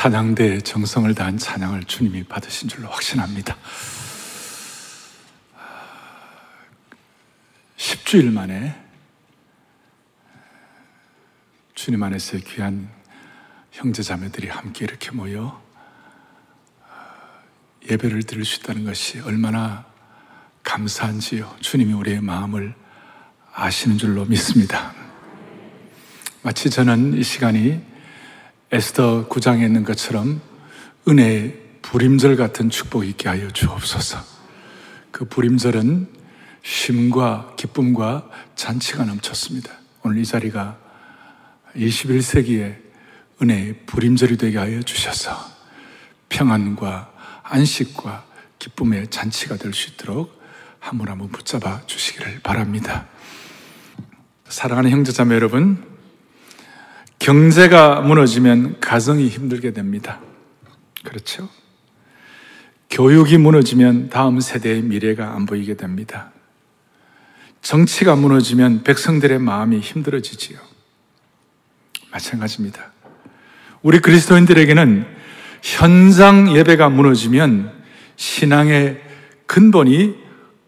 찬양대의 정성을 다한 찬양을 주님이 받으신 줄로 확신합니다. 10주일 만에 주님 안에서의 귀한 형제 자매들이 함께 이렇게 모여 예배를 드릴 수 있다는 것이 얼마나 감사한지요. 주님이 우리의 마음을 아시는 줄로 믿습니다. 마치 저는 이 시간이 에스더 9장에 있는 것처럼 은혜의 불임절 같은 축복이 있게 하여 주옵소서. 그 불임절은 쉼과 기쁨과 잔치가 넘쳤습니다. 오늘 이 자리가 21세기의 은혜의 불임절이 되게 하여 주셔서 평안과 안식과 기쁨의 잔치가 될 수 있도록 한분 한분 붙잡아 주시기를 바랍니다. 사랑하는 형제자매 여러분, 경제가 무너지면 가정이 힘들게 됩니다. 그렇죠? 교육이 무너지면 다음 세대의 미래가 안 보이게 됩니다. 정치가 무너지면 백성들의 마음이 힘들어지지요. 마찬가지입니다. 우리 그리스도인들에게는 현장 예배가 무너지면 신앙의 근본이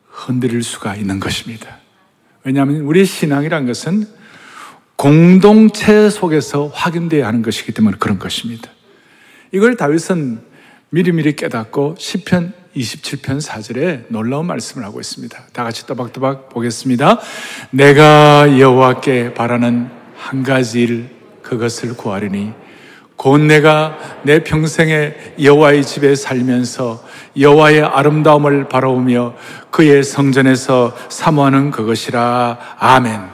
흔들릴 수가 있는 것입니다. 왜냐하면 우리 신앙이란 것은 공동체 속에서 확인되어야 하는 것이기 때문에 그런 것입니다. 이걸 다윗은 미리미리 깨닫고 10편 27편 4절에 놀라운 말씀을 하고 있습니다. 다 같이 또박또박 보겠습니다. 내가 여호와께 바라는 한 가지 일 그것을 구하리니 곧 내가 내 평생에 여호와의 집에 살면서 여호와의 아름다움을 바라보며 그의 성전에서 사모하는 그것이라 아멘.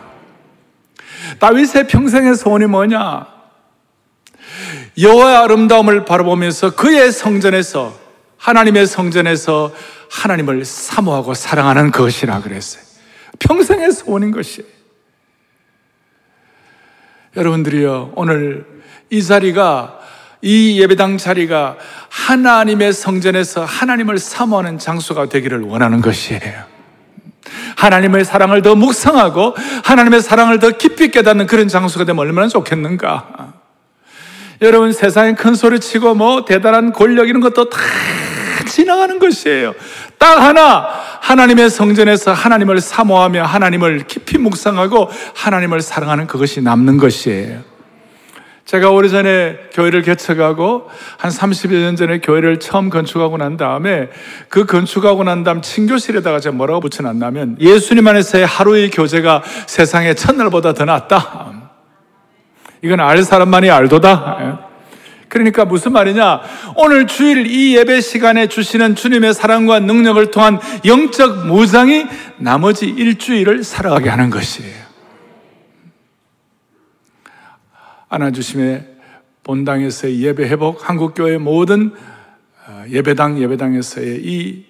다윗의 평생의 소원이 뭐냐? 여호와의 아름다움을 바라보면서 그의 성전에서 하나님의 성전에서 하나님을 사모하고 사랑하는 것이라 그랬어요. 평생의 소원인 것이. 여러분들이요, 오늘 이 자리가 이 예배당 자리가 하나님의 성전에서 하나님을 사모하는 장소가 되기를 원하는 것이에요. 하나님의 사랑을 더 묵상하고 하나님의 사랑을 더 깊이 깨닫는 그런 장소가 되면 얼마나 좋겠는가. 여러분 세상에 큰 소리 치고 뭐 대단한 권력 이런 것도 다 지나가는 것이에요. 딱 하나 하나님의 성전에서 하나님을 사모하며 하나님을 깊이 묵상하고 하나님을 사랑하는 그것이 남는 것이에요. 제가 오래전에 교회를 개척하고 한 30여 년 전에 교회를 처음 건축하고 난 다음에 그 건축하고 난 다음 친교실에다가 제가 뭐라고 붙여놨냐면 예수님 안에서의 하루의 교제가 세상의 첫날보다 더 낫다. 이건 알 사람만이 알도다. 예. 그러니까 무슨 말이냐? 오늘 주일 이 예배 시간에 주시는 주님의 사랑과 능력을 통한 영적 무장이 나머지 일주일을 살아가게 하는 것이에요. 안아주심의 본당에서의 예배 회복, 한국교회 모든 어, 예배당, 예배당에서의 이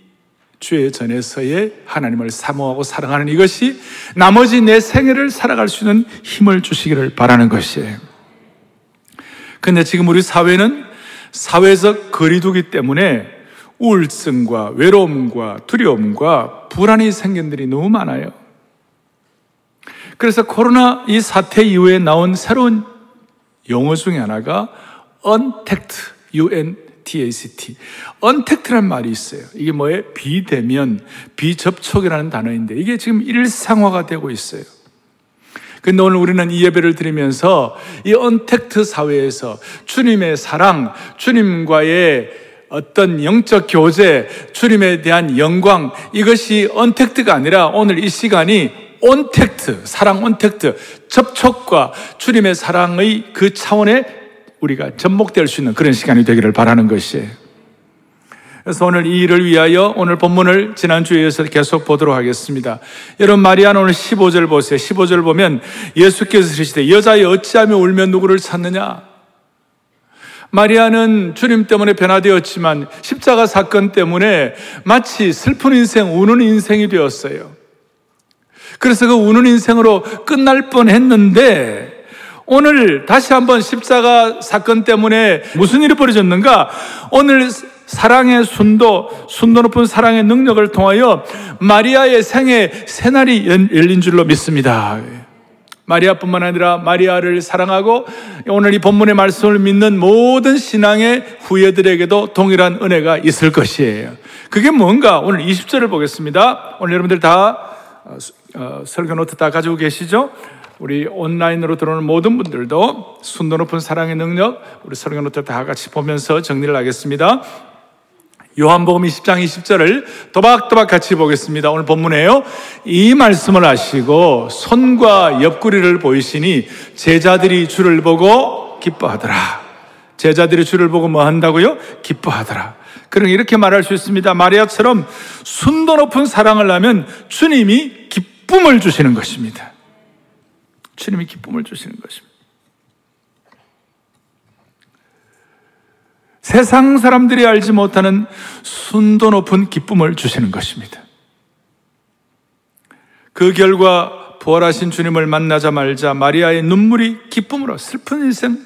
주의 전에서의 하나님을 사모하고 사랑하는 이것이 나머지 내 생애를 살아갈 수 있는 힘을 주시기를 바라는 것이에요. 근데 지금 우리 사회는 사회적 거리두기 때문에 우울증과 외로움과 두려움과 불안이 생긴 들이 너무 많아요. 그래서 코로나 이 사태 이후에 나온 새로운 용어 중에 하나가 untact, U-N-T-A-C-T. untaked라는 말이 있어요. 이게 뭐예요? 비대면, 비접촉이라는 단어인데 이게 지금 일상화가 되고 있어요. 근데 오늘 우리는 이 예배를 드리면서 이 언택트 사회에서 주님의 사랑, 주님과의 어떤 영적 교제, 주님에 대한 영광, 이것이 언택트가 아니라 오늘 이 시간이 온택트, 사랑 온택트, 접촉과 주님의 사랑의 그 차원에 우리가 접목될 수 있는 그런 시간이 되기를 바라는 것이에요. 그래서 오늘 이 일을 위하여 오늘 본문을 지난주에 이어서 계속 보도록 하겠습니다. 여러분, 마리아는 오늘 15절 보세요. 15절 보면 예수께서 그러시되 여자여 어찌하며 울며 누구를 찾느냐? 마리아는 주님 때문에 변화되었지만 십자가 사건 때문에 마치 슬픈 인생, 우는 인생이 되었어요. 그래서 그 우는 인생으로 끝날 뻔 했는데, 오늘 다시 한번 십자가 사건 때문에 무슨 일이 벌어졌는가? 오늘 사랑의 순도, 순도 높은 사랑의 능력을 통하여 마리아의 생애 새날이 열린 줄로 믿습니다. 마리아뿐만 아니라 마리아를 사랑하고 오늘 이 본문의 말씀을 믿는 모든 신앙의 후예들에게도 동일한 은혜가 있을 것이에요. 그게 뭔가 오늘 20절을 보겠습니다. 오늘 여러분들 다 설교 노트 다 가지고 계시죠? 우리 온라인으로 들어오는 모든 분들도 순도 높은 사랑의 능력 우리 설교 노트 다 같이 보면서 정리를 하겠습니다. 요한복음 20장 20절을 도박도박 같이 보겠습니다. 오늘 본문에요. 이 말씀을 하시고 손과 옆구리를 보이시니 제자들이 주를 보고 기뻐하더라. 제자들이 주를 보고 뭐 한다고요? 기뻐하더라. 그러니 이렇게 말할 수 있습니다. 마리아처럼 순도 높은 사랑을 하면 주님이 기쁨을 주시는 것입니다. 주님이 기쁨을 주시는 것입니다. 세상 사람들이 알지 못하는 순도 높은 기쁨을 주시는 것입니다. 그 결과 부활하신 주님을 만나자 말자 마리아의 눈물이 기쁨으로 슬픈 인생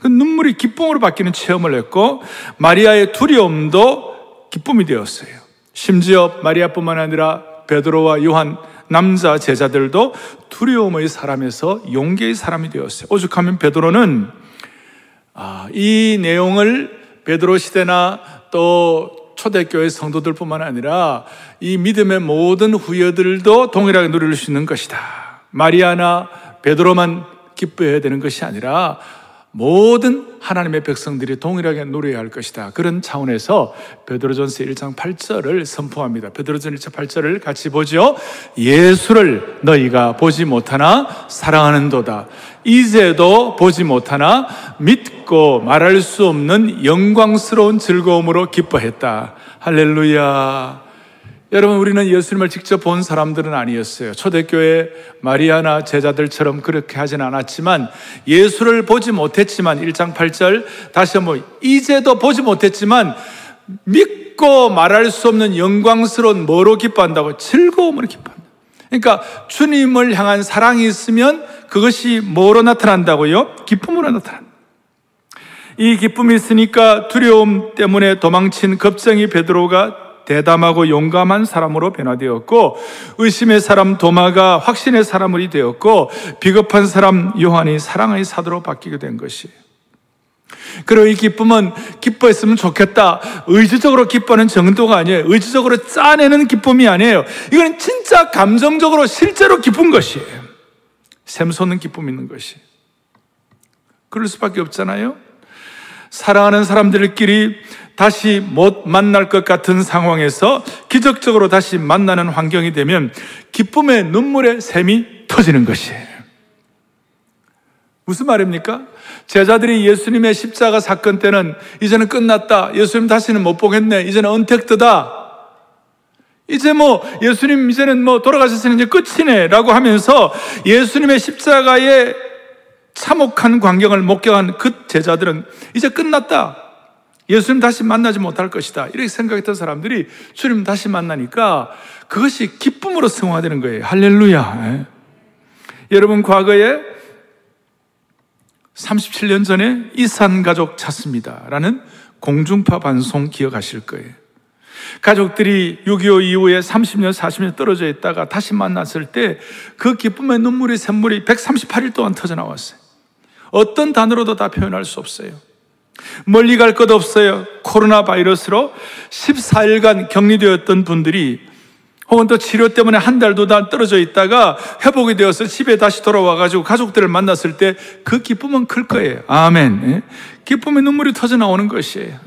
그 눈물이 기쁨으로 바뀌는 체험을 했고 마리아의 두려움도 기쁨이 되었어요. 심지어 마리아뿐만 아니라 베드로와 요한 남자 제자들도 두려움의 사람에서 용기의 사람이 되었어요. 오죽하면 베드로는 아, 이 내용을 베드로 시대나 또 초대교회 성도들뿐만 아니라 이 믿음의 모든 후여들도 동일하게 누릴 수 있는 것이다. 마리아나 베드로만 기뻐해야 되는 것이 아니라 모든 하나님의 백성들이 동일하게 누려야 할 것이다. 그런 차원에서 베드로전서 1장 8절을 선포합니다. 베드로전 1장 8절을 같이 보죠. 예수를 너희가 보지 못하나 사랑하는도다. 이제도 보지 못하나 믿고 말할 수 없는 영광스러운 즐거움으로 기뻐했다. 할렐루야. 여러분, 우리는 예수님을 직접 본 사람들은 아니었어요. 초대교회 마리아나 제자들처럼 그렇게 하진 않았지만, 예수를 보지 못했지만, 1장 8절, 다시 한번, 이제도 보지 못했지만, 믿고 말할 수 없는 영광스러운 뭐로 기뻐한다고? 즐거움으로 기뻐한다. 그러니까, 주님을 향한 사랑이 있으면 그것이 뭐로 나타난다고요? 기쁨으로 나타난다. 이 기쁨이 있으니까 두려움 때문에 도망친 겁쟁이 베드로가 대담하고 용감한 사람으로 변화되었고 의심의 사람 도마가 확신의 사람이 되었고 비겁한 사람 요한이 사랑의 사도로 바뀌게 된 것이에요. 그리고 이 기쁨은 기뻐했으면 좋겠다. 의지적으로 기뻐하는 정도가 아니에요. 의지적으로 짜내는 기쁨이 아니에요. 이건 진짜 감정적으로 실제로 기쁜 것이에요. 샘솟는 기쁨 있는 것이. 그럴 수밖에 없잖아요. 사랑하는 사람들끼리 다시 못 만날 것 같은 상황에서 기적적으로 다시 만나는 환경이 되면 기쁨의 눈물의 샘이 터지는 것이에요. 무슨 말입니까? 제자들이 예수님의 십자가 사건 때는 이제는 끝났다. 예수님 다시는 못 보겠네. 이제는 언택트다. 이제 뭐 예수님 이제는 뭐 돌아가셨으니 이제 끝이네 라고 하면서 예수님의 십자가의 참혹한 광경을 목격한 그 제자들은 이제 끝났다. 예수님 다시 만나지 못할 것이다. 이렇게 생각했던 사람들이 주님 다시 만나니까 그것이 기쁨으로 승화되는 거예요. 할렐루야. 예. 여러분, 과거에 37년 전에 이산 가족 찾습니다. 라는 공중파 방송 기억하실 거예요. 가족들이 6.25 이후에 30년, 40년 떨어져 있다가 다시 만났을 때 그 기쁨의 눈물이 샘물이 138일 동안 터져 나왔어요. 어떤 단어로도 다 표현할 수 없어요. 멀리 갈 것 없어요. 코로나 바이러스로 14일간 격리되었던 분들이 혹은 또 치료 때문에 한 달, 두달 떨어져 있다가 회복이 되어서 집에 다시 돌아와가지고 가족들을 만났을 때 그 기쁨은 클 거예요. 아멘. 예? 기쁨의 눈물이 터져 나오는 것이에요.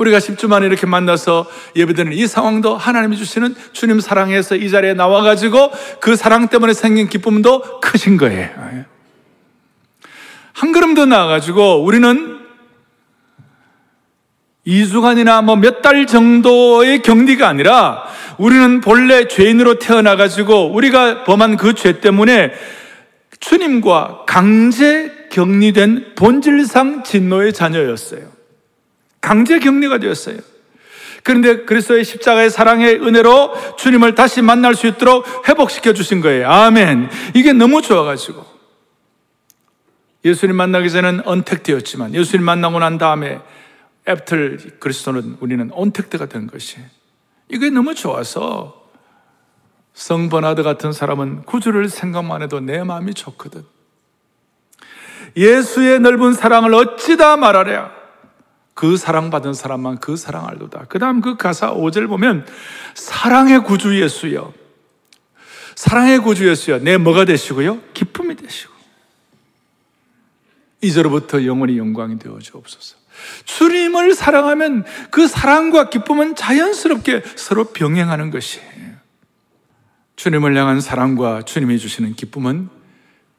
우리가 10주 만에 이렇게 만나서 예배드리는 이 상황도 하나님이 주시는 주님 사랑에서 이 자리에 나와가지고 그 사랑 때문에 생긴 기쁨도 크신 거예요. 예? 한 걸음 더 나아가지고 우리는 2주간이나 뭐 몇 달 정도의 격리가 아니라 우리는 본래 죄인으로 태어나가지고 우리가 범한 그 죄 때문에 주님과 강제 격리된 본질상 진노의 자녀였어요. 강제 격리가 되었어요. 그런데 그리스도의 십자가의 사랑의 은혜로 주님을 다시 만날 수 있도록 회복시켜 주신 거예요. 아멘. 이게 너무 좋아가지고. 예수님 만나기 전에는 언택트였지만 예수님 만나고 난 다음에 after 그리스도는 우리는 온택트가 된 것이 이게 너무 좋아서 성 버나드 같은 사람은 구주를 생각만 해도 내 마음이 좋거든. 예수의 넓은 사랑을 어찌다 말하랴. 그 사랑받은 사람만 그 사랑 알도다. 그 다음 그 가사 5절 보면 사랑의 구주 예수여. 사랑의 구주 예수여. 내 뭐가 되시고요? 기쁨이 되시고. 이제로부터 영원히 영광이 되어 주옵소서. 주님을 사랑하면 그 사랑과 기쁨은 자연스럽게 서로 병행하는 것이에요. 주님을 향한 사랑과 주님이 주시는 기쁨은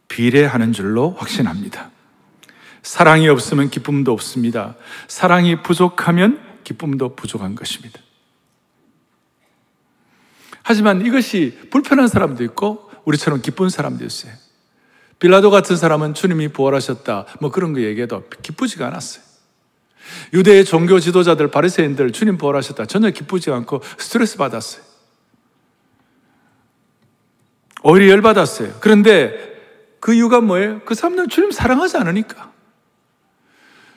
비례하는 줄로 확신합니다. 사랑이 없으면 기쁨도 없습니다. 사랑이 부족하면 기쁨도 부족한 것입니다. 하지만 이것이 불편한 사람도 있고 우리처럼 기쁜 사람도 있어요. 빌라도 같은 사람은 주님이 부활하셨다. 뭐 그런 거 얘기해도 기쁘지가 않았어요. 유대의 종교 지도자들, 바리새인들 주님 부활하셨다. 전혀 기쁘지 않고 스트레스 받았어요. 오히려 열받았어요. 그런데 그 이유가 뭐예요? 그 사람들은 주님 사랑하지 않으니까.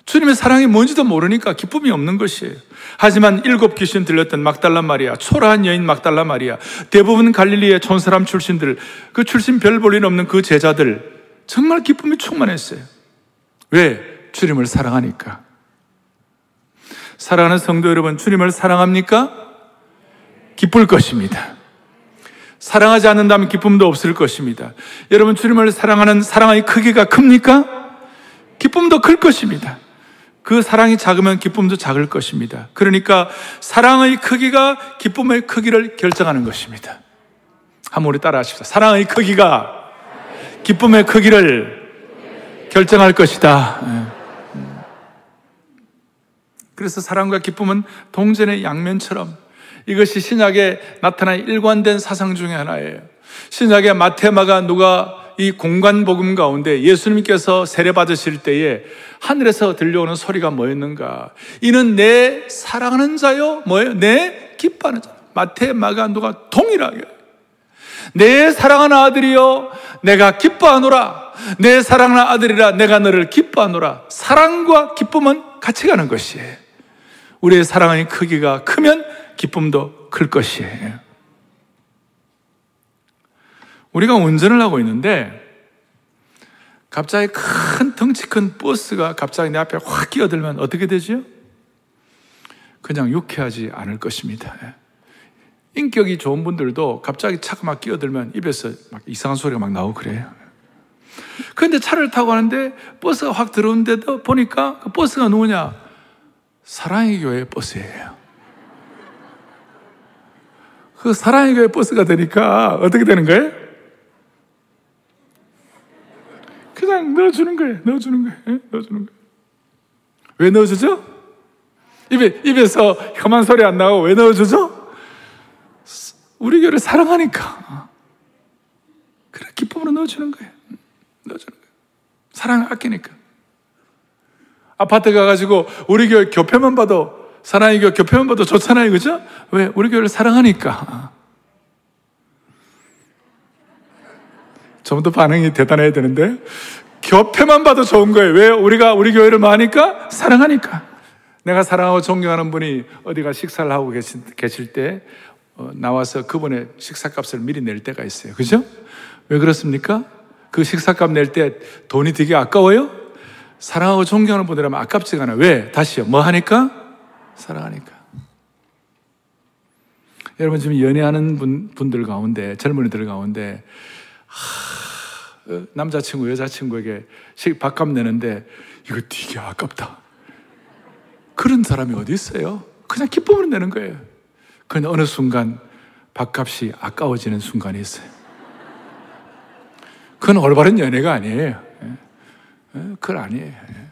주님의 사랑이 뭔지도 모르니까 기쁨이 없는 것이에요. 하지만 일곱 귀신 들렸던 막달라 마리아, 초라한 여인 막달라 마리아, 대부분 갈릴리의 촌사람 출신들, 그 출신 별 볼 일 없는 그 제자들, 정말 기쁨이 충만했어요. 왜? 주님을 사랑하니까. 사랑하는 성도 여러분, 주님을 사랑합니까? 기쁠 것입니다. 사랑하지 않는다면 기쁨도 없을 것입니다. 여러분, 주님을 사랑하는 사랑의 크기가 큽니까? 기쁨도 클 것입니다. 그 사랑이 작으면 기쁨도 작을 것입니다. 그러니까 사랑의 크기가 기쁨의 크기를 결정하는 것입니다. 한번 우리 따라 하십시다. 사랑의 크기가 기쁨의 크기를 결정할 것이다. 예. 그래서 사랑과 기쁨은 동전의 양면처럼 이것이 신약에 나타난 일관된 사상 중의 하나예요. 신약의 마테마가 누가 이 공간 복음 가운데 예수님께서 세례 받으실 때에 하늘에서 들려오는 소리가 뭐였는가? 이는 내 사랑하는 자요, 뭐예요? 내 기뻐하는 자. 마테마가 누가 동일하게 내 사랑하는 아들이요, 내가 기뻐하노라. 내 사랑하는 아들이라 내가 너를 기뻐하노라. 사랑과 기쁨은 같이 가는 것이에요. 우리의 사랑의 크기가 크면 기쁨도 클 것이에요. 우리가 운전을 하고 있는데 갑자기 큰 덩치 큰 버스가 갑자기 내 앞에 확 끼어들면 어떻게 되죠? 그냥 유쾌하지 않을 것입니다. 인격이 좋은 분들도 갑자기 차가 막 끼어들면 입에서 막 이상한 소리가 막 나오고 그래요. 그런데 차를 타고 가는데 버스가 확 들어오는데도 보니까 그 버스가 누구냐? 사랑의 교회 버스예요. 그 사랑의 교회 버스가 되니까 어떻게 되는 거예요? 그냥 넣어주는 거예요. 넣어주는 거예요. 예? 넣어주는 거예요. 왜 넣어주죠? 입에, 입에서 혐한 소리 안 나고 왜 넣어주죠? 우리 교회를 사랑하니까. 그래, 기쁨으로 넣어주는 거예요. 넣어주는 거예요. 사랑을 아끼니까. 아파트 가가지고 우리 교회 교회만 봐도, 사랑의 교회 교회만 봐도 좋잖아요. 그죠? 왜? 우리 교회를 사랑하니까. 좀더 반응이 대단해야 되는데. 교회만 봐도 좋은 거예요. 왜? 우리가 우리 교회를 많으니까? 사랑하니까. 내가 사랑하고 존경하는 분이 어디가 식사를 하고 계실, 계실 때 어, 나와서 그분의 식사값을 미리 낼 때가 있어요. 그죠? 왜 그렇습니까? 그 식사값 낼 때 돈이 되게 아까워요? 사랑하고 존경하는 분들하면 아깝지가 않아요. 왜? 다시요. 뭐 하니까? 사랑하니까. 여러분 지금 연애하는 분, 분들 가운데, 젊은이들 가운데, 하, 어, 남자친구, 여자친구에게 밥값 내는데, 이거 되게 아깝다. 그런 사람이 어디 있어요? 그냥 기쁨으로 내는 거예요. 그런데 어느 순간 밥값이 아까워지는 순간이 있어요. 그건 올바른 연애가 아니에요. 예. 예, 그건 아니에요. 예.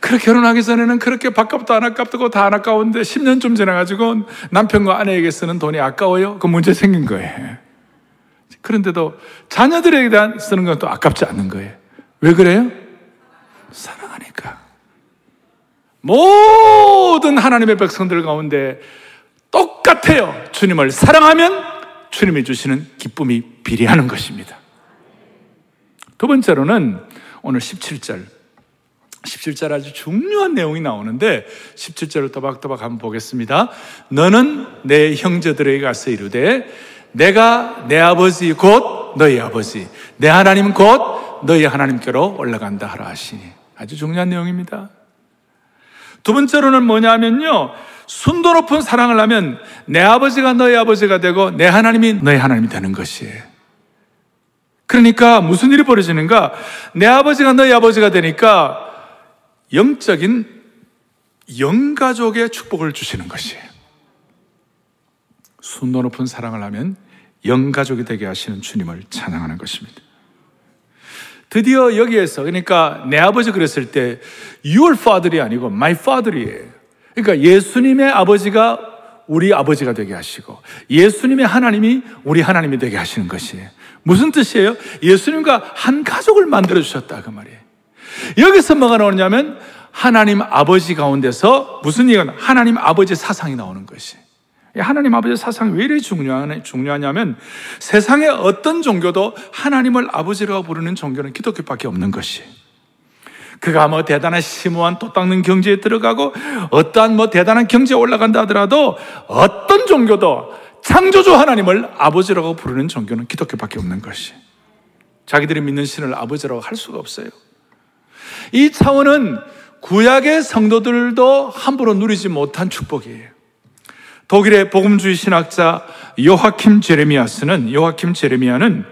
그렇게 결혼하기 전에는 그렇게 밥값도 안 아깝고 다 안 아까운데 10년쯤 지나가지고 남편과 아내에게 쓰는 돈이 아까워요? 그 문제 생긴 거예요. 그런데도 자녀들에게 대한 쓰는 건 또 아깝지 않는 거예요. 왜 그래요? 사랑하니까. 모든 하나님의 백성들 가운데 똑같아요. 주님을 사랑하면 주님이 주시는 기쁨이 비례하는 것입니다. 두 번째로는 오늘 17절. 17절 아주 중요한 내용이 나오는데 17절을 또박또박 한번 보겠습니다. 너는 내 형제들에게 가서 이르되 내가 내 아버지 곧 너희 아버지, 내 하나님 곧 너희 하나님께로 올라간다 하라 하시니. 아주 중요한 내용입니다. 두 번째로는 뭐냐면요. 순도 높은 사랑을 하면 내 아버지가 너희 아버지가 되고 내 하나님이 너희 하나님이 되는 것이에요. 그러니까 무슨 일이 벌어지는가? 내 아버지가 너희 아버지가 되니까 영적인 영가족의 축복을 주시는 것이에요. 순도 높은 사랑을 하면 영가족이 되게 하시는 주님을 찬양하는 것입니다. 드디어 여기에서 그러니까 내 아버지 그랬을 때 your father이 아니고 my father이에요. 그러니까 예수님의 아버지가 우리 아버지가 되게 하시고 예수님의 하나님이 우리 하나님이 되게 하시는 것이에요. 무슨 뜻이에요? 예수님과 한 가족을 만들어 주셨다 그 말이에요. 여기서 뭐가 나오냐면 하나님 아버지 가운데서 무슨 얘기가 하나님 아버지 사상이 나오는 것이. 하나님 아버지 사상이 왜 이렇게 중요하냐면 세상의 어떤 종교도 하나님을 아버지라고 부르는 종교는 기독교밖에 없는 것이. 그가 뭐 대단한 심오한 또 닦는 경제에 들어가고 어떠한 뭐 대단한 경제에 올라간다 하더라도 어떤 종교도 창조주 하나님을 아버지라고 부르는 종교는 기독교밖에 없는 것이. 자기들이 믿는 신을 아버지라고 할 수가 없어요. 이 차원은 구약의 성도들도 함부로 누리지 못한 축복이에요. 독일의 복음주의 신학자 요하킴 제레미아스는 요하킴 제레미아는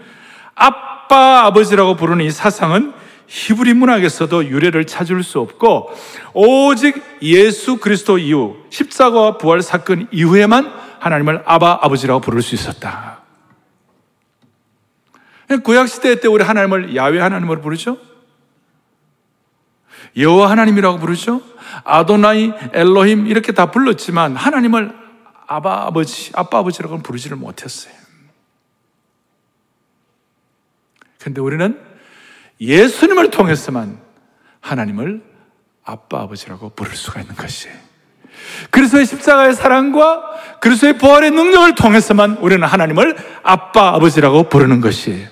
아빠 아버지라고 부르는 이 사상은 히브리 문학에서도 유래를 찾을 수 없고 오직 예수 그리스도 이후 십자가와 부활 사건 이후에만 하나님을 아바 아버지라고 부를 수 있었다. 구약 시대 때 우리 하나님을 야외 하나님으로 부르죠. 여호와 하나님이라고 부르죠. 아도나이, 엘로힘 이렇게 다 불렀지만 하나님을 아바 아버지, 아빠 아버지라고는 부르지를 못했어요. 근데 우리는 예수님을 통해서만 하나님을 아빠 아버지라고 부를 수가 있는 것이에요. 그리스도의 십자가의 사랑과 그리스도의 부활의 능력을 통해서만 우리는 하나님을 아빠 아버지라고 부르는 것이에요.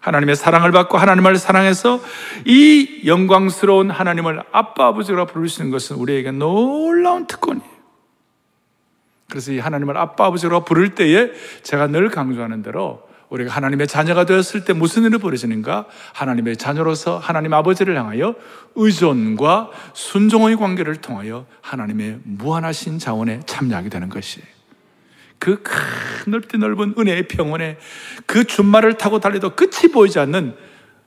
하나님의 사랑을 받고 하나님을 사랑해서 이 영광스러운 하나님을 아빠 아버지라 부르시는 것은 우리에게 놀라운 특권이에요. 그래서 이 하나님을 아빠 아버지라 부를 때에 제가 늘 강조하는 대로 우리가 하나님의 자녀가 되었을 때 무슨 일이 벌어지는가? 하나님의 자녀로서 하나님 아버지를 향하여 의존과 순종의 관계를 통하여 하나님의 무한하신 자원에 참여하게 되는 것이에요. 그큰 넓디 넓은 은혜의 평원에 그 준말을 타고 달려도 끝이 보이지 않는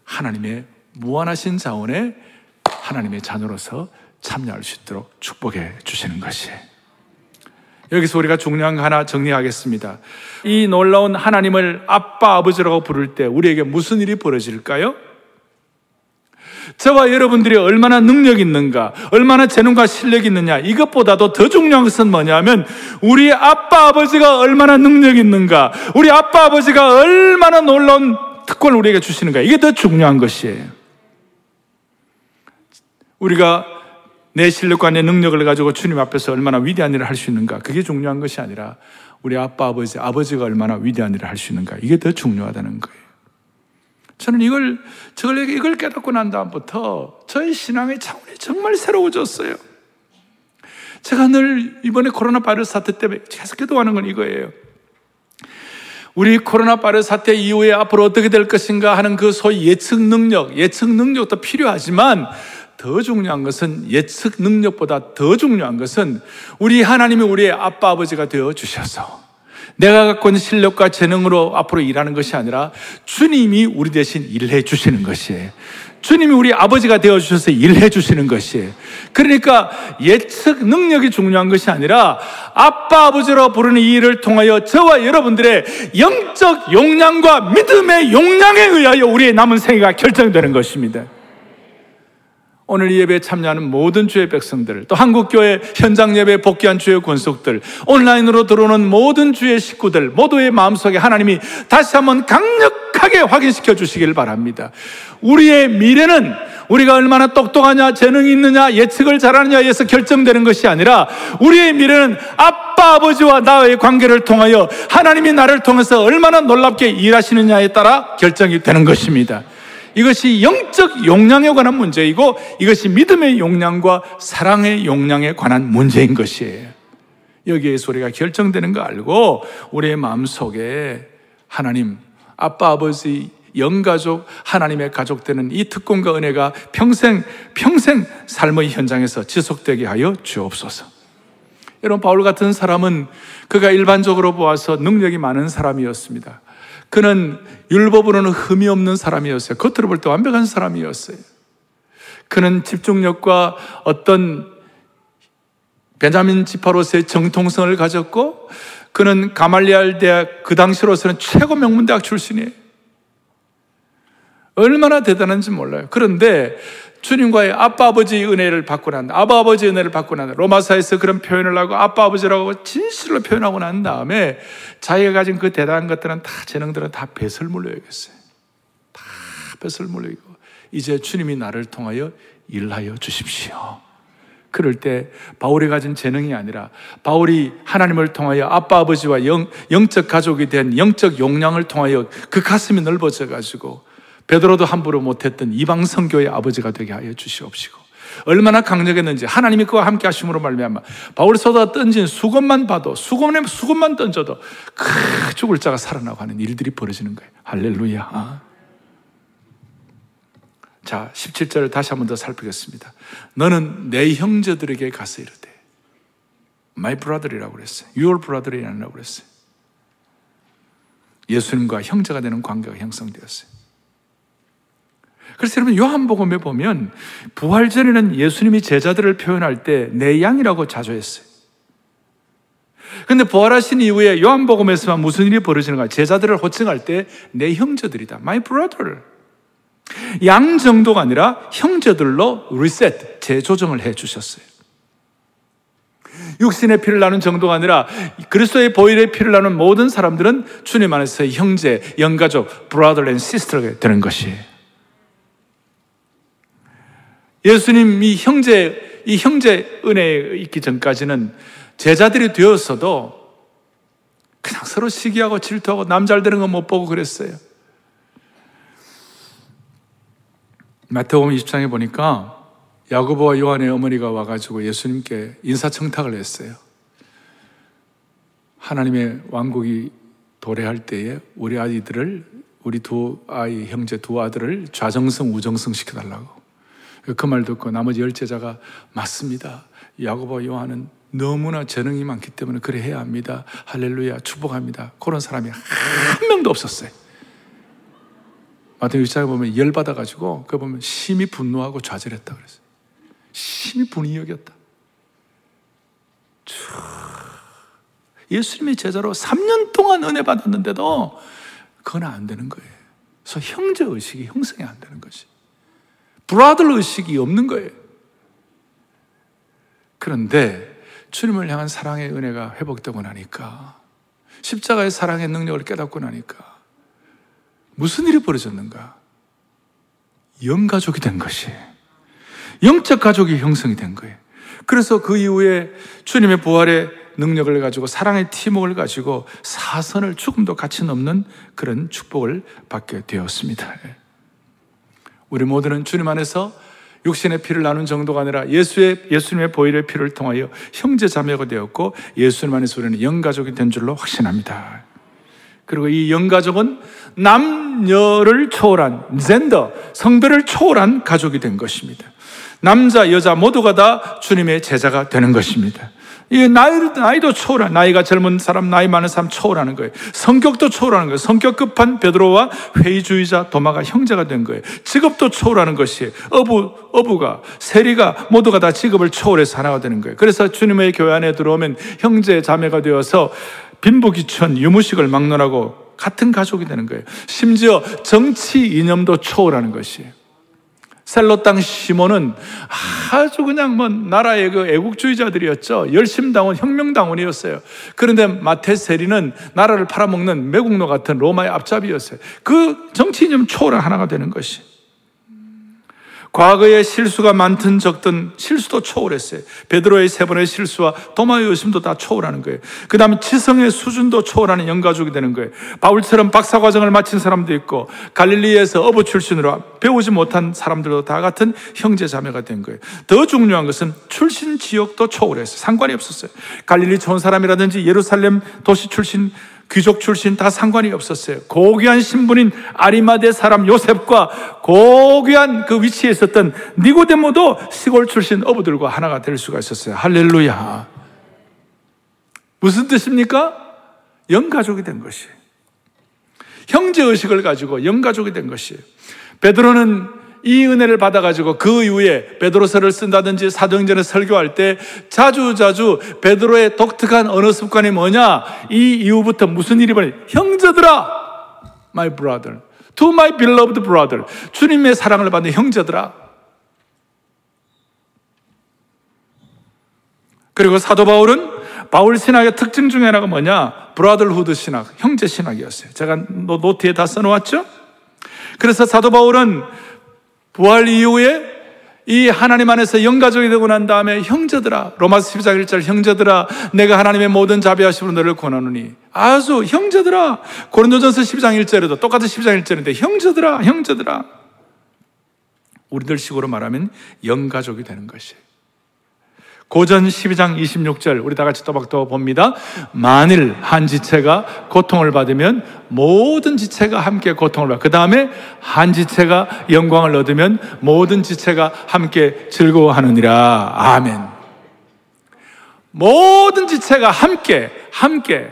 하나님의 무한하신 자원에 하나님의 자녀로서 참여할 수 있도록 축복해 주시는 것이에요. 여기서 우리가 중요한 거 하나 정리하겠습니다. 이 놀라운 하나님을 아빠, 아버지라고 부를 때 우리에게 무슨 일이 벌어질까요? 저와 여러분들이 얼마나 능력 있는가, 얼마나 재능과 실력이 있느냐, 이것보다도 더 중요한 것은 뭐냐면, 우리 아빠, 아버지가 얼마나 능력 있는가, 우리 아빠, 아버지가 얼마나 놀라운 특권을 우리에게 주시는가, 이게 더 중요한 것이에요. 우리가 내 실력과 내 능력을 가지고 주님 앞에서 얼마나 위대한 일을 할 수 있는가, 그게 중요한 것이 아니라, 우리 아빠, 아버지, 아버지가 얼마나 위대한 일을 할 수 있는가, 이게 더 중요하다는 거예요. 저는 이걸, 저걸, 이걸 깨닫고 난 다음부터 저의 신앙의 차원이 정말 새로워졌어요. 제가 늘 이번에 코로나 바이러스 사태 때문에 계속 기도하는 건 이거예요. 우리 코로나 바이러스 사태 이후에 앞으로 어떻게 될 것인가 하는 그 소위 예측 능력, 예측 능력도 필요하지만 더 중요한 것은 예측 능력보다 더 중요한 것은 우리 하나님이 우리의 아빠 아버지가 되어 주셔서 내가 갖고 있는 실력과 재능으로 앞으로 일하는 것이 아니라 주님이 우리 대신 일해 주시는 것이에요. 주님이 우리 아버지가 되어 주셔서 일해 주시는 것이에요. 그러니까 예측 능력이 중요한 것이 아니라 아빠 아버지로 부르는 이 일을 통하여 저와 여러분들의 영적 용량과 믿음의 용량에 의하여 우리의 남은 생애가 결정되는 것입니다. 오늘 이 예배에 참여하는 모든 주의 백성들, 또 한국교회 현장 예배에 복귀한 주의 권속들, 온라인으로 들어오는 모든 주의 식구들, 모두의 마음속에 하나님이 다시 한번 강력하게 확인시켜 주시길 바랍니다. 우리의 미래는 우리가 얼마나 똑똑하냐, 재능이 있느냐, 예측을 잘하느냐에서 결정되는 것이 아니라 우리의 미래는 아빠, 아버지와 나의 관계를 통하여 하나님이 나를 통해서 얼마나 놀랍게 일하시느냐에 따라 결정이 되는 것입니다. 이것이 영적 용량에 관한 문제이고 이것이 믿음의 용량과 사랑의 용량에 관한 문제인 것이에요. 여기에서 우리가 결정되는 거 알고 우리의 마음 속에 하나님, 아빠, 아버지, 영가족, 하나님의 가족 되는 이 특권과 은혜가 평생, 평생 삶의 현장에서 지속되게 하여 주옵소서. 여러분, 바울 같은 사람은 그가 일반적으로 보아서 능력이 많은 사람이었습니다. 그는 율법으로는 흠이 없는 사람이었어요. 겉으로 볼 때 완벽한 사람이었어요. 그는 집중력과 어떤 베냐민 지파로서의 정통성을 가졌고 그는 가말리알 대학 그 당시로서는 최고 명문 대학 출신이에요. 얼마나 대단한지 몰라요. 그런데 주님과의 아빠 아버지 은혜를 받고 난 아빠 아버지 은혜를 받고 난 로마사에서 그런 표현을 하고 아빠 아버지라고 진실로 표현하고 난 다음에 자기가 가진 그 대단한 것들은 다 재능들은 다 뱃을 물려야겠어요. 다 뱃을 물리고 이제 주님이 나를 통하여 일하여 주십시오. 그럴 때 바울이 가진 재능이 아니라 바울이 하나님을 통하여 아빠 아버지와 영, 영적 가족이 된 영적 용량을 통하여 그 가슴이 넓어져 가지고 베드로도 함부로 못했던 이방 선교의 아버지가 되게 하여 주시옵시고 얼마나 강력했는지 하나님이 그와 함께 하심으로 말미암아 바울 쏟아 던진 수건만 봐도 수건에 수건만 던져도 크 죽을 자가 살아나고 하는 일들이 벌어지는 거예요. 할렐루야. 자, 17절을 다시 한 번 더 살피겠습니다. 너는 내 형제들에게 가서 이르되 my brother이라고 그랬어요. your brother이 아니라고 그랬어요. 예수님과 형제가 되는 관계가 형성되었어요. 그래서 여러분 요한복음에 보면 부활 전에는 예수님이 제자들을 표현할 때 내 양이라고 자주 했어요. 근데 부활하신 이후에 요한복음에서만 무슨 일이 벌어지는가? 제자들을 호칭할 때 내 형제들이다. My brother. 양 정도가 아니라 형제들로 리셋, 재조정을 해 주셨어요. 육신의 피를 나눈 정도가 아니라 그리스도의 보혈의 피를 나눈 모든 사람들은 주님 안에서의 형제, 영가족, brother and sister가 되는 것이에요. 예수님 이 형제, 이 형제 은혜에 있기 전까지는 제자들이 되었어도 그냥 서로 시기하고 질투하고 남 잘 되는 거 못 보고 그랬어요. 마태복음 20장에 보니까 야고보와 요한의 어머니가 와가지고 예수님께 인사청탁을 했어요. 하나님의 왕국이 도래할 때에 우리 아이들을 우리 두 아이 형제 두 아들을 좌정성 우정성 시켜달라고. 그 말 듣고 나머지 열 제자가 맞습니다. 야고보 요한은 너무나 재능이 많기 때문에 그래 해야 합니다. 할렐루야 축복합니다. 그런 사람이 한 명도 없었어요. 마태복음 6장에 보면 열 받아 가지고 그 보면 심히 분노하고 좌절했다 그랬어요. 심히 분이 여겼다. 예수님의 제자로 3년 동안 은혜 받았는데도 그건 안 되는 거예요. 그래서 형제 의식이 형성이 안 되는 것이. 브라들 의식이 없는 거예요. 그런데 주님을 향한 사랑의 은혜가 회복되고 나니까 십자가의 사랑의 능력을 깨닫고 나니까 무슨 일이 벌어졌는가? 영가족이 된 것이 영적 가족이 형성이 된 거예요. 그래서 그 이후에 주님의 부활의 능력을 가지고 사랑의 팀웍을 가지고 사선을 죽음도 같이 넘는 그런 축복을 받게 되었습니다. 우리 모두는 주님 안에서 육신의 피를 나눈 정도가 아니라 예수의, 예수님의 보혈의 피를 통하여 형제 자매가 되었고 예수님 안에서 우리는 영가족이 된 줄로 확신합니다. 그리고 이 영가족은 남녀를 초월한, 젠더, 성별을 초월한 가족이 된 것입니다. 남자, 여자 모두가 다 주님의 제자가 되는 것입니다. 이 나이, 나이도 초월한, 나이가 젊은 사람, 나이 많은 사람 초월하는 거예요. 성격도 초월하는 거예요. 성격 급한 베드로와 회의주의자 도마가 형제가 된 거예요. 직업도 초월하는 것이에요. 어부, 어부가, 세리가 모두가 다 직업을 초월해서 하나가 되는 거예요. 그래서 주님의 교회 안에 들어오면 형제, 자매가 되어서 빈부귀천, 유무식을 막론하고 같은 가족이 되는 거예요. 심지어 정치 이념도 초월하는 것이에요. 셀로 땅 시몬은 아주 그냥 뭐 나라의 그 애국주의자들이었죠. 열심당원, 혁명당원이었어요. 그런데 마테세리는 나라를 팔아먹는 매국노 같은 로마의 앞잡이였어요. 그 정치이념 초월한 하나가 되는 것이. 과거에 실수가 많든 적든 실수도 초월했어요. 베드로의 세 번의 실수와 도마의 의심도 다 초월하는 거예요. 그 다음에 지성의 수준도 초월하는 영가족이 되는 거예요. 바울처럼 박사과정을 마친 사람도 있고 갈릴리에서 어부 출신으로 배우지 못한 사람들도 다 같은 형제 자매가 된 거예요. 더 중요한 것은 출신 지역도 초월했어요. 상관이 없었어요. 갈릴리 좋은 사람이라든지 예루살렘 도시 출신 귀족 출신 다 상관이 없었어요. 고귀한 신분인 아리마대 사람 요셉과 고귀한 그 위치에 있었던 니고데모도 시골 출신 어부들과 하나가 될 수가 있었어요. 할렐루야. 무슨 뜻입니까? 영가족이 된 것이에요. 형제 의식을 가지고 영가족이 된 것이에요. 베드로는 이 은혜를 받아가지고 그 이후에 베드로서를 쓴다든지 사도행전에 설교할 때 자주 자주 베드로의 독특한 언어 습관이 뭐냐? 이 이후부터 무슨 일이 벌어? 형제들아, my brother, to my beloved brother, 주님의 사랑을 받는 형제들아. 그리고 사도 바울은 바울 신학의 특징 중에 하나가 뭐냐? brotherhood 신학, 형제 신학이었어요. 제가 노트에 다 써놓았죠? 그래서 사도 바울은 부활 이후에 이 하나님 안에서 영가족이 되고 난 다음에 형제들아 로마서 12장 1절 형제들아 내가 하나님의 모든 자비하심으로 너를 권하노니. 아주 형제들아. 고린도전서 12장 1절에도 똑같은 12장 1절인데 형제들아 형제들아. 우리들 식으로 말하면 영가족이 되는 것이에요 고전 12장 26절 우리 다 같이 또박또 봅니다. 만일 한 지체가 고통을 받으면 모든 지체가 함께 고통을 받. 그 다음에 한 지체가 영광을 얻으면 모든 지체가 함께 즐거워하느니라. 아멘. 모든 지체가 함께 함께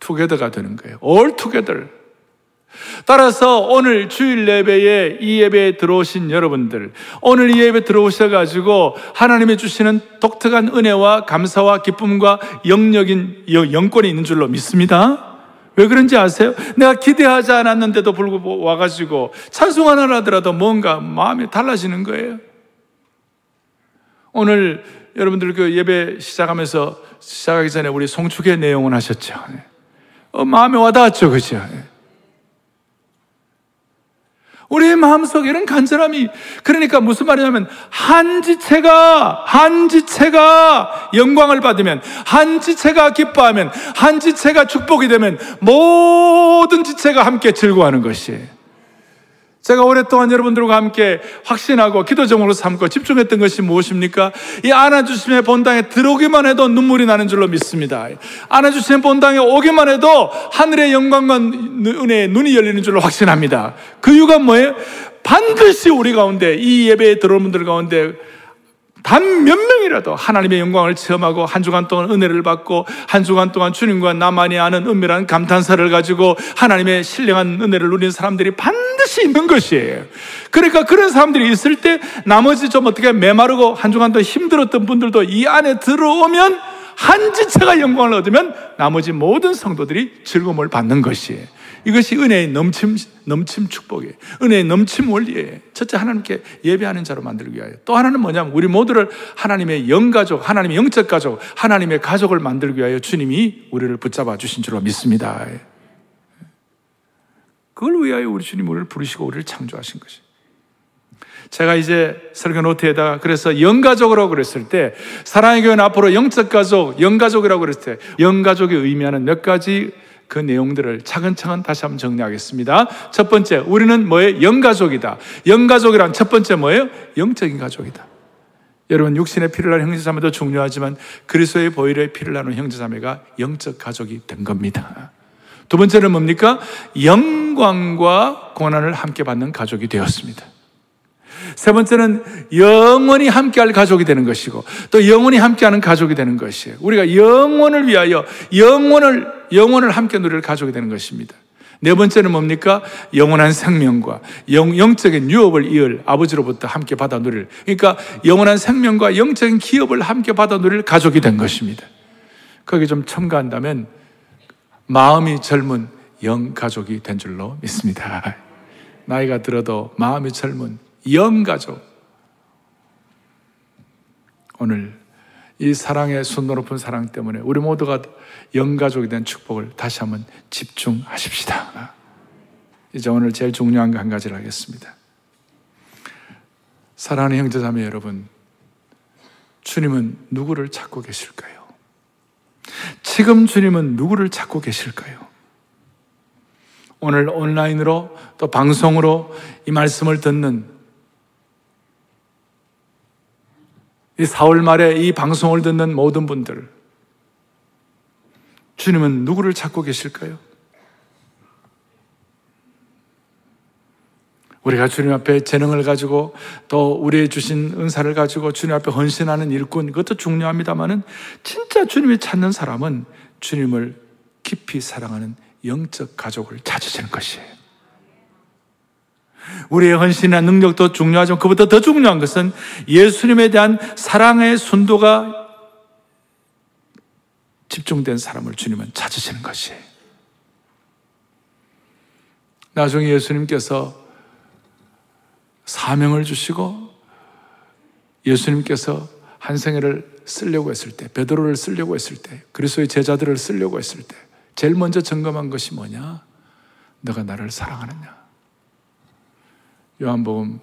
투게더가 되는 거예요. all together. 따라서 오늘 주일 예배에 이 예배에 들어오신 여러분들, 오늘 이 예배 들어오셔가지고 하나님이 주시는 독특한 은혜와 감사와 기쁨과 영역인, 영권이 있는 줄로 믿습니다. 왜 그런지 아세요? 내가 기대하지 않았는데도 불구하고 와가지고 찬송 하나 하더라도 뭔가 마음이 달라지는 거예요. 오늘 여러분들 그 예배 시작하면서 시작하기 전에 우리 송축의 내용을 하셨죠. 어, 마음에 와닿았죠. 그죠? 우리의 마음속에 이런 간절함이 그러니까 무슨 말이냐면 한 지체가 한 지체가 영광을 받으면 한 지체가 기뻐하면 한 지체가 축복이 되면 모든 지체가 함께 즐거워하는 것이에요. 제가 오랫동안 여러분들과 함께 확신하고 기도 제목으로 삼고 집중했던 것이 무엇입니까? 이 안아주심의 본당에 들어오기만 해도 눈물이 나는 줄로 믿습니다. 안아주심의 본당에 오기만 해도 하늘의 영광과 은혜의 눈이 열리는 줄로 확신합니다. 그 이유가 뭐예요? 반드시 우리 가운데 이 예배에 들어온 분들 가운데 단 몇 명이라도 하나님의 영광을 체험하고 한 주간 동안 은혜를 받고 한 주간 동안 주님과 나만이 아는 은밀한 감탄사를 가지고 하나님의 신령한 은혜를 누리는 사람들이 반드시 있는 것이에요. 그러니까 그런 사람들이 있을 때 나머지 좀 어떻게 메마르고 한 주간 더 힘들었던 분들도 이 안에 들어오면 한 지체가 영광을 얻으면 나머지 모든 성도들이 즐거움을 받는 것이에요. 이것이 은혜의 넘침, 넘침 축복이에요. 은혜의 넘침 원리예요. 첫째, 하나님께 예배하는 자로 만들기 위하여. 또 하나는 뭐냐면, 우리 모두를 하나님의 영가족, 하나님의 영적 가족, 하나님의 가족을 만들기 위하여 주님이 우리를 붙잡아 주신 줄로 믿습니다. 그걸 위하여 우리 주님 우리를 부르시고 우리를 창조하신 것이. 제가 이제 설교 노트에다가 그래서 영가족으로 그랬을 때 사랑의 교회는 앞으로 영적 가족, 영가족이라고 그랬을 때 영가족이 의미하는 몇 가지 그 내용들을 차근차근 다시 한번 정리하겠습니다. 첫 번째, 우리는 뭐예요? 영가족이다. 영가족이란 첫 번째 뭐예요? 영적인 가족이다. 여러분, 육신의 피를 나는 형제자매도 중요하지만 그리스도의 보혈의 피를 나누는 형제자매가 영적 가족이 된 겁니다. 두 번째는 뭡니까? 영광과 고난을 함께 받는 가족이 되었습니다. 세 번째는 영원히 함께할 가족이 되는 것이고 또 영원히 함께하는 가족이 되는 것이에요. 우리가 영원을 위하여 영원을 영원을 함께 누릴 가족이 되는 것입니다. 네 번째는 뭡니까? 영원한 생명과 영, 영적인 유업을 이을 아버지로부터 함께 받아 누릴. 그러니까 영원한 생명과 영적인 기업을 함께 받아 누릴 가족이 된 것입니다. 거기 좀 첨가한다면 마음이 젊은 영 가족이 된 줄로 믿습니다. 나이가 들어도 마음이 젊은 영가족. 오늘 이 사랑의 순도 높은 사랑 때문에 우리 모두가 영가족이 된 축복을 다시 한번 집중하십시다. 이제 오늘 제일 중요한 거 한 가지를 하겠습니다. 사랑하는 형제자매 여러분, 주님은 누구를 찾고 계실까요? 지금 주님은 누구를 찾고 계실까요? 오늘 온라인으로 또 방송으로 이 말씀을 듣는 이 4월 말에 이 방송을 듣는 모든 분들, 주님은 누구를 찾고 계실까요? 우리가 주님 앞에 재능을 가지고 또 우리의 주신 은사를 가지고 주님 앞에 헌신하는 일꾼 그것도 중요합니다만은 진짜 주님이 찾는 사람은 주님을 깊이 사랑하는 영적 가족을 찾으시는 것이에요. 우리의 헌신이나 능력도 중요하지만 그보다 더 중요한 것은 예수님에 대한 사랑의 순도가 집중된 사람을 주님은 찾으시는 것이에요. 나중에 예수님께서 사명을 주시고 예수님께서 한 생애를 쓰려고 했을 때, 베드로를 쓰려고 했을 때, 그리스도의 제자들을 쓰려고 했을 때, 제일 먼저 점검한 것이 뭐냐? 너가 나를 사랑하느냐? 요한복음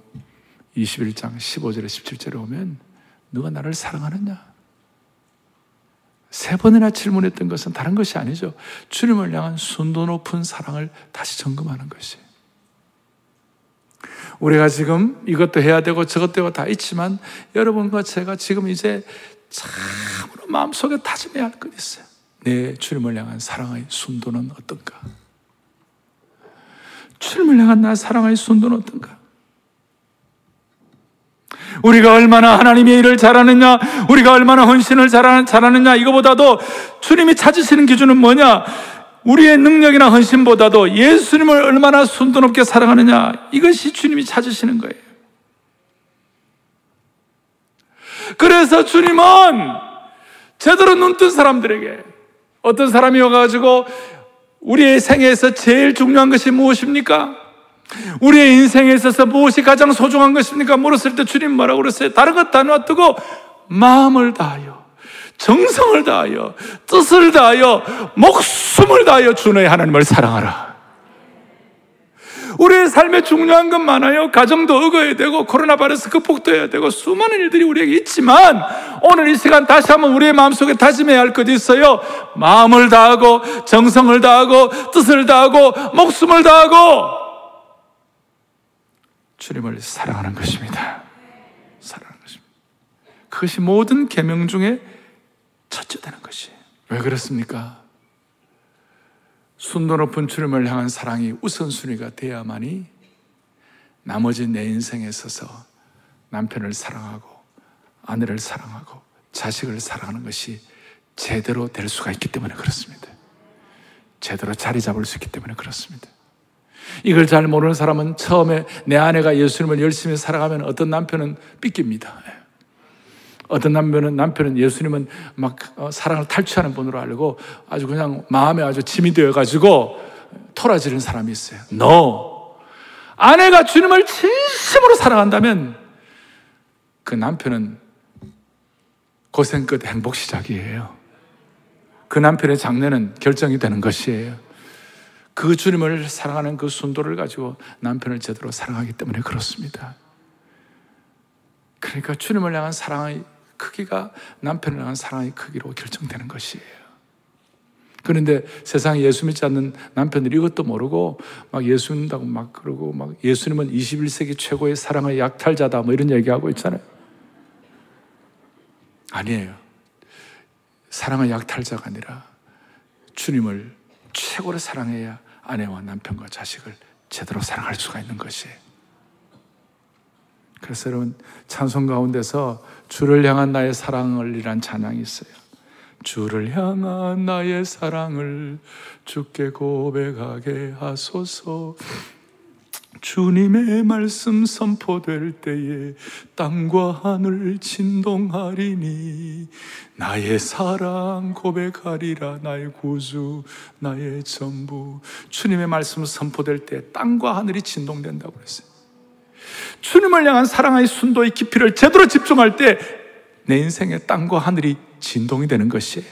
21장 15절에 17절에 오면 누가 나를 사랑하느냐? 세 번이나 질문했던 것은 다른 것이 아니죠. 주님을 향한 순도 높은 사랑을 다시 점검하는 것이에요. 우리가 지금 이것도 해야 되고 저것도 다 있지만 여러분과 제가 지금 이제 참으로 마음속에 다짐해야 할 것 있어요. 내 주님을 향한 사랑의 순도는 어떤가? 주님을 향한 나 사랑의 순도는 어떤가? 우리가 얼마나 하나님의 일을 잘하느냐, 우리가 얼마나 헌신을 잘하느냐, 이거보다도 주님이 찾으시는 기준은 뭐냐? 우리의 능력이나 헌신보다도 예수님을 얼마나 순도 높게 사랑하느냐, 이것이 주님이 찾으시는 거예요. 그래서 주님은 제대로 눈뜬 사람들에게 어떤 사람이 와가지고 우리의 생애에서 제일 중요한 것이 무엇입니까? 우리의 인생에 있어서 무엇이 가장 소중한 것입니까? 물었을 때 주님 뭐라고 그랬어요? 다른 것 다 놔두고 마음을 다하여 정성을 다하여 뜻을 다하여 목숨을 다하여 주너의 하나님을 사랑하라. 우리의 삶에 중요한 건 많아요. 가정도 얻어야 되고 코로나 바이러스 극복도 해야 되고 수많은 일들이 우리에게 있지만 오늘 이 시간 다시 한번 우리의 마음속에 다짐해야 할 것이 있어요. 마음을 다하고 정성을 다하고 뜻을 다하고 목숨을 다하고 주님을 사랑하는 것입니다. 사랑하는 것입니다. 그것이 모든 계명 중에 첫째되는 것이. 왜 그렇습니까? 순도 높은 주님을 향한 사랑이 우선순위가 돼야만이 나머지 내 인생에 있어서 남편을 사랑하고 아내를 사랑하고 자식을 사랑하는 것이 제대로 될 수가 있기 때문에 그렇습니다. 제대로 자리 잡을 수 있기 때문에 그렇습니다. 이걸 잘 모르는 사람은 처음에 내 아내가 예수님을 열심히 사랑하면 어떤 남편은 삐깁니다. 어떤 남편은 남편은 예수님은 막 어, 사랑을 탈취하는 분으로 알고 아주 그냥 마음에 아주 짐이 되어 가지고 토라지는 사람이 있어요. No. 아내가 주님을 진심으로 사랑한다면 그 남편은 고생 끝 행복 시작이에요. 그 남편의 장래는 결정이 되는 것이에요. 그 주님을 사랑하는 그 순도를 가지고 남편을 제대로 사랑하기 때문에 그렇습니다. 그러니까 주님을 향한 사랑의 크기가 남편을 향한 사랑의 크기로 결정되는 것이에요. 그런데 세상에 예수 믿지 않는 남편들이 이것도 모르고 막 예수 믿는다고 막 그러고 막 예수님은 21세기 최고의 사랑의 약탈자다 뭐 이런 얘기하고 있잖아요. 아니에요. 사랑의 약탈자가 아니라 주님을 최고로 사랑해야 아내와 남편과 자식을 제대로 사랑할 수가 있는 것이에요. 그래서 여러분 찬송 가운데서 주를 향한 나의 사랑을 이란 찬양이 있어요. 주를 향한 나의 사랑을 주께 고백하게 하소서. 주님의 말씀 선포될 때에 땅과 하늘 진동하리니 나의 사랑 고백하리라 나의 구주 나의 전부 주님의 말씀 선포될 때 땅과 하늘이 진동된다고 그랬어요. 주님을 향한 사랑의 순도의 깊이를 제대로 집중할 때 내 인생의 땅과 하늘이 진동이 되는 것이에요.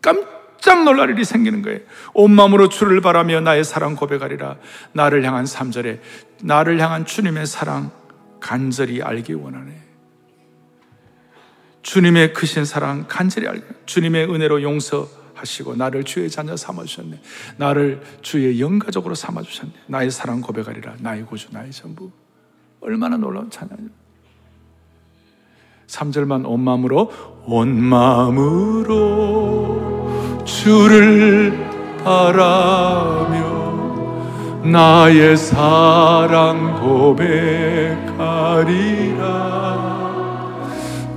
깜짝 놀랄 일이 생기는 거예요. 온 마음으로 주를 바라며 나의 사랑 고백하리라. 나를 향한 3절에 나를 향한 주님의 사랑 간절히 알기 원하네. 주님의 크신 사랑 간절히 알기 주님의 은혜로 용서하시고 나를 주의 자녀 삼아주셨네. 나를 주의 영가족으로 삼아주셨네. 나의 사랑 고백하리라. 나의 구주, 나의 전부. 얼마나 놀라운 찬양이죠. 3절만 온 마음으로 온 마음으로 주를 바라며 나의 사랑 고백하리라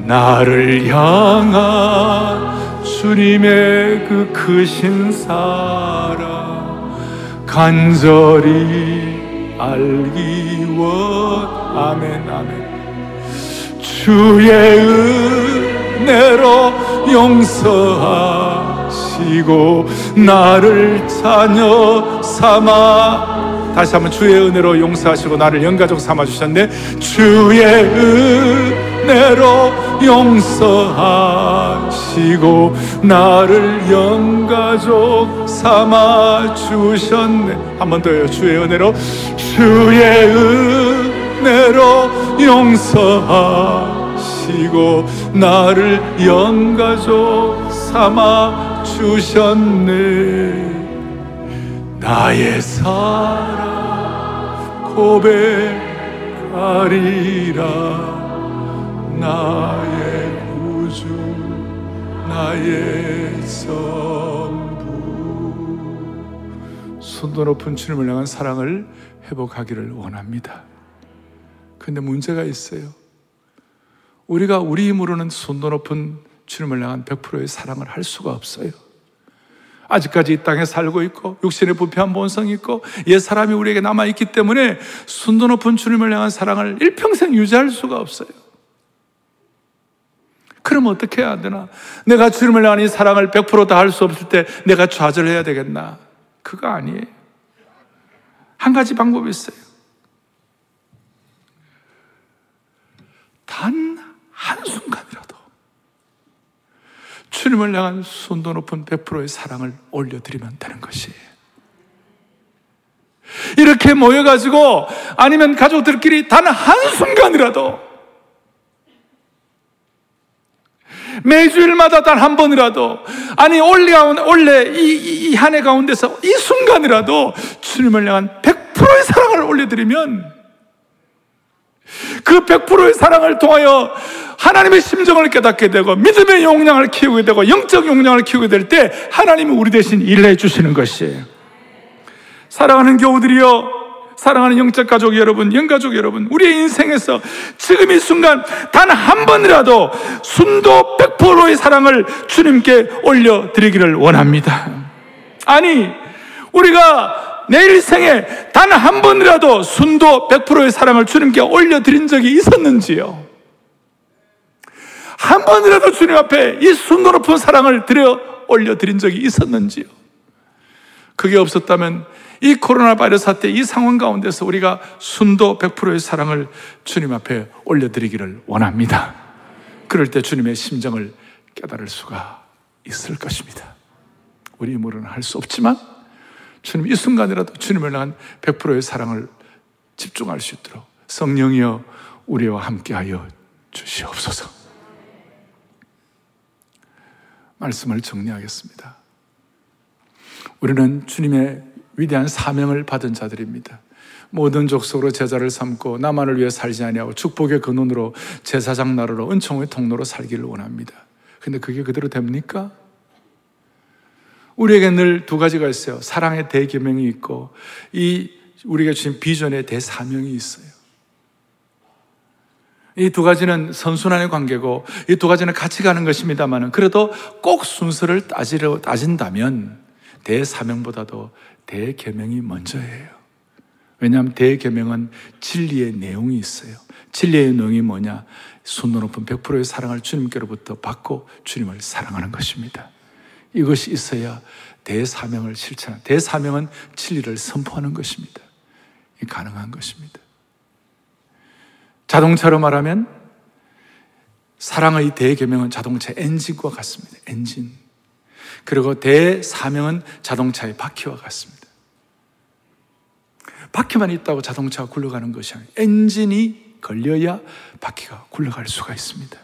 나를 향한 주님의 그 크신 사랑 간절히 알기 원. 아멘 아멘. 주의 은혜로 용서하시고 나를 자녀 삼아 다시 한번 주의 은혜로 용서하시고 나를 영가족 삼아 주셨네. 주의 은혜로 용서하시고 나를 영가족 삼아 주셨네. 한 번 더요. 주의 은혜로 주의 은혜로 용서하시고 나를 영가족 삼아 주셨네. 나의 사랑 고백하리라. 나의 구주 나의 전부. 손도 높은 주님을 향한 사랑을 회복하기를 원합니다. 근데 문제가 있어요. 우리가 우리 힘으로는 손도 높은 주님을 향한 100%의 사랑을 할 수가 없어요 아직까지 이 땅에 살고 있고 육신의 부패한 본성이 있고 옛 사람이 우리에게 남아 있기 때문에 순도 높은 주님을 향한 사랑을 일평생 유지할 수가 없어요. 그럼 어떻게 해야 되나? 내가 주님을 향한 이 사랑을 100%다 할 수 없을 때 내가 좌절해야 되겠나? 그거 아니에요. 한 가지 방법이 있어요. 단 한순간이라도 주님을 향한 손도 높은 100%의 사랑을 올려드리면 되는 것이에요. 이렇게 모여가지고 아니면 가족들끼리 단 한순간이라도 매주일마다 단 한 번이라도 아니 올해 원래 이한 해 가운데서 이 순간이라도 주님을 향한 100%의 사랑을 올려드리면 그 100%의 사랑을 통하여 하나님의 심정을 깨닫게 되고 믿음의 용량을 키우게 되고 영적 용량을 키우게 될 때 하나님이 우리 대신 일해 주시는 것이에요. 사랑하는 교우들이여 사랑하는 영적 가족 여러분, 영가족 여러분, 우리의 인생에서 지금 이 순간 단 한 번이라도 순도 100%의 사랑을 주님께 올려드리기를 원합니다. 아니, 우리가 내 일생에 단 한 번이라도 순도 100%의 사랑을 주님께 올려드린 적이 있었는지요? 한 번이라도 주님 앞에 이 순도 높은 사랑을 드려 올려드린 적이 있었는지요? 그게 없었다면 이 코로나 바이러스 사태 이 상황 가운데서 우리가 순도 100%의 사랑을 주님 앞에 올려드리기를 원합니다. 그럴 때 주님의 심정을 깨달을 수가 있을 것입니다. 우리 힘으로는 할 수 없지만 주님 이 순간이라도 주님을 향한 100%의 사랑을 집중할 수 있도록 성령이여 우리와 함께하여 주시옵소서. 말씀을 정리하겠습니다. 우리는 주님의 위대한 사명을 받은 자들입니다. 모든 족속으로 제자를 삼고 나만을 위해 살지 아니하고 축복의 근원으로 제사장 나라로 은총의 통로로 살기를 원합니다. 근데 그게 그대로 됩니까? 우리에게 늘 두 가지가 있어요. 사랑의 대계명이 있고 이 우리가 주신 비전의 대사명이 있어요. 이 두 가지는 선순환의 관계고 이 두 가지는 같이 가는 것입니다만은 그래도 꼭 순서를 따지려 따진다면 대사명보다도 대계명이 먼저예요. 왜냐하면 대계명은 진리의 내용이 있어요. 진리의 내용이 뭐냐? 순도 높은 100%의 사랑을 주님께로부터 받고 주님을 사랑하는 것입니다. 이것이 있어야 대사명을 실천한 대사명은 진리를 선포하는 것입니다. 이 가능한 것입니다. 자동차로 말하면 사랑의 대계명은 자동차 엔진과 같습니다. 엔진. 그리고 대사명은 자동차의 바퀴와 같습니다. 바퀴만 있다고 자동차가 굴러가는 것이 아니에요. 엔진이 걸려야 바퀴가 굴러갈 수가 있습니다.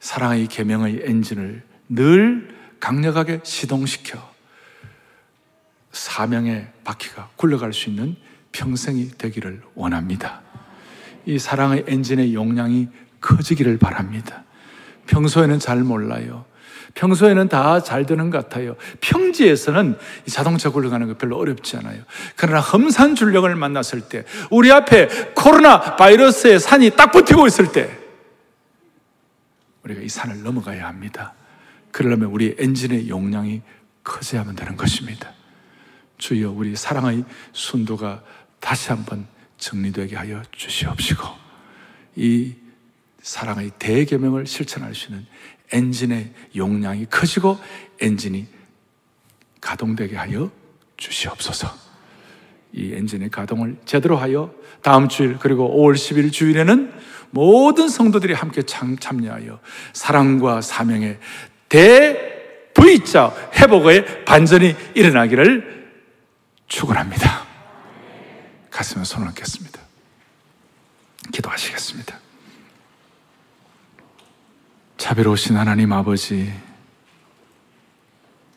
사랑의 계명의 엔진을 늘 강력하게 시동시켜 사명의 바퀴가 굴러갈 수 있는 평생이 되기를 원합니다. 이 사랑의 엔진의 용량이 커지기를 바랍니다. 평소에는 잘 몰라요. 평소에는 다 잘 되는 것 같아요. 평지에서는 자동차 굴러가는 거 별로 어렵지 않아요. 그러나 험산 줄력을 만났을 때, 우리 앞에 코로나 바이러스의 산이 딱 붙이고 있을 때, 우리가 이 산을 넘어가야 합니다. 그러려면 우리 엔진의 용량이 커져야만 되는 것입니다. 주여 우리 사랑의 순도가 다시 한번 정리되게 하여 주시옵시고 이 사랑의 대계명을 실천할 수 있는 엔진의 용량이 커지고 엔진이 가동되게 하여 주시옵소서. 이 엔진의 가동을 제대로 하여 다음 주일 그리고 5월 10일 주일에는 모든 성도들이 함께 참여하여 사랑과 사명의 대 V자 회복의 반전이 일어나기를 축원합니다. 가슴에 손을 얹겠습니다. 기도하시겠습니다. 자비로우신 하나님 아버지,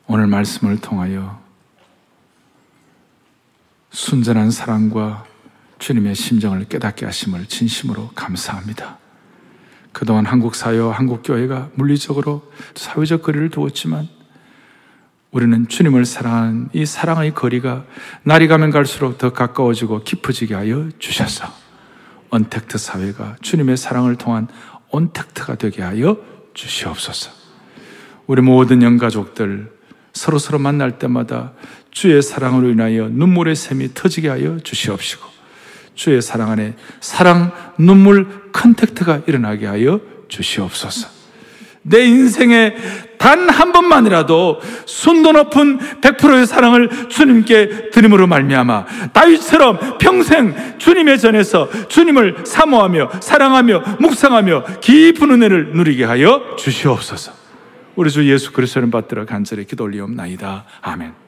오늘 말씀을 통하여 순전한 사랑과 주님의 심정을 깨닫게 하심을 진심으로 감사합니다. 그동안 한국 사회와 한국 교회가 물리적으로 사회적 거리를 두었지만 우리는 주님을 사랑하는 이 사랑의 거리가 날이 가면 갈수록 더 가까워지고 깊어지게 하여 주셔서 언택트 사회가 주님의 사랑을 통한 온택트가 되게 하여 주시옵소서. 우리 모든 영가족들 서로 서로 만날 때마다 주의 사랑으로 인하여 눈물의 샘이 터지게 하여 주시옵시고 주의 사랑 안에 사랑 눈물 contact가 일어나게 하여 주시옵소서. 내 인생에 단 한 번만이라도 순도 높은 100%의 사랑을 주님께 드림으로 말미암아 다윗처럼 평생 주님의 전에서 주님을 사모하며 사랑하며 묵상하며 깊은 은혜를 누리게 하여 주시옵소서. 우리 주 예수 그리스도를 받들어 간절히 기도 올리옵나이다. 아멘.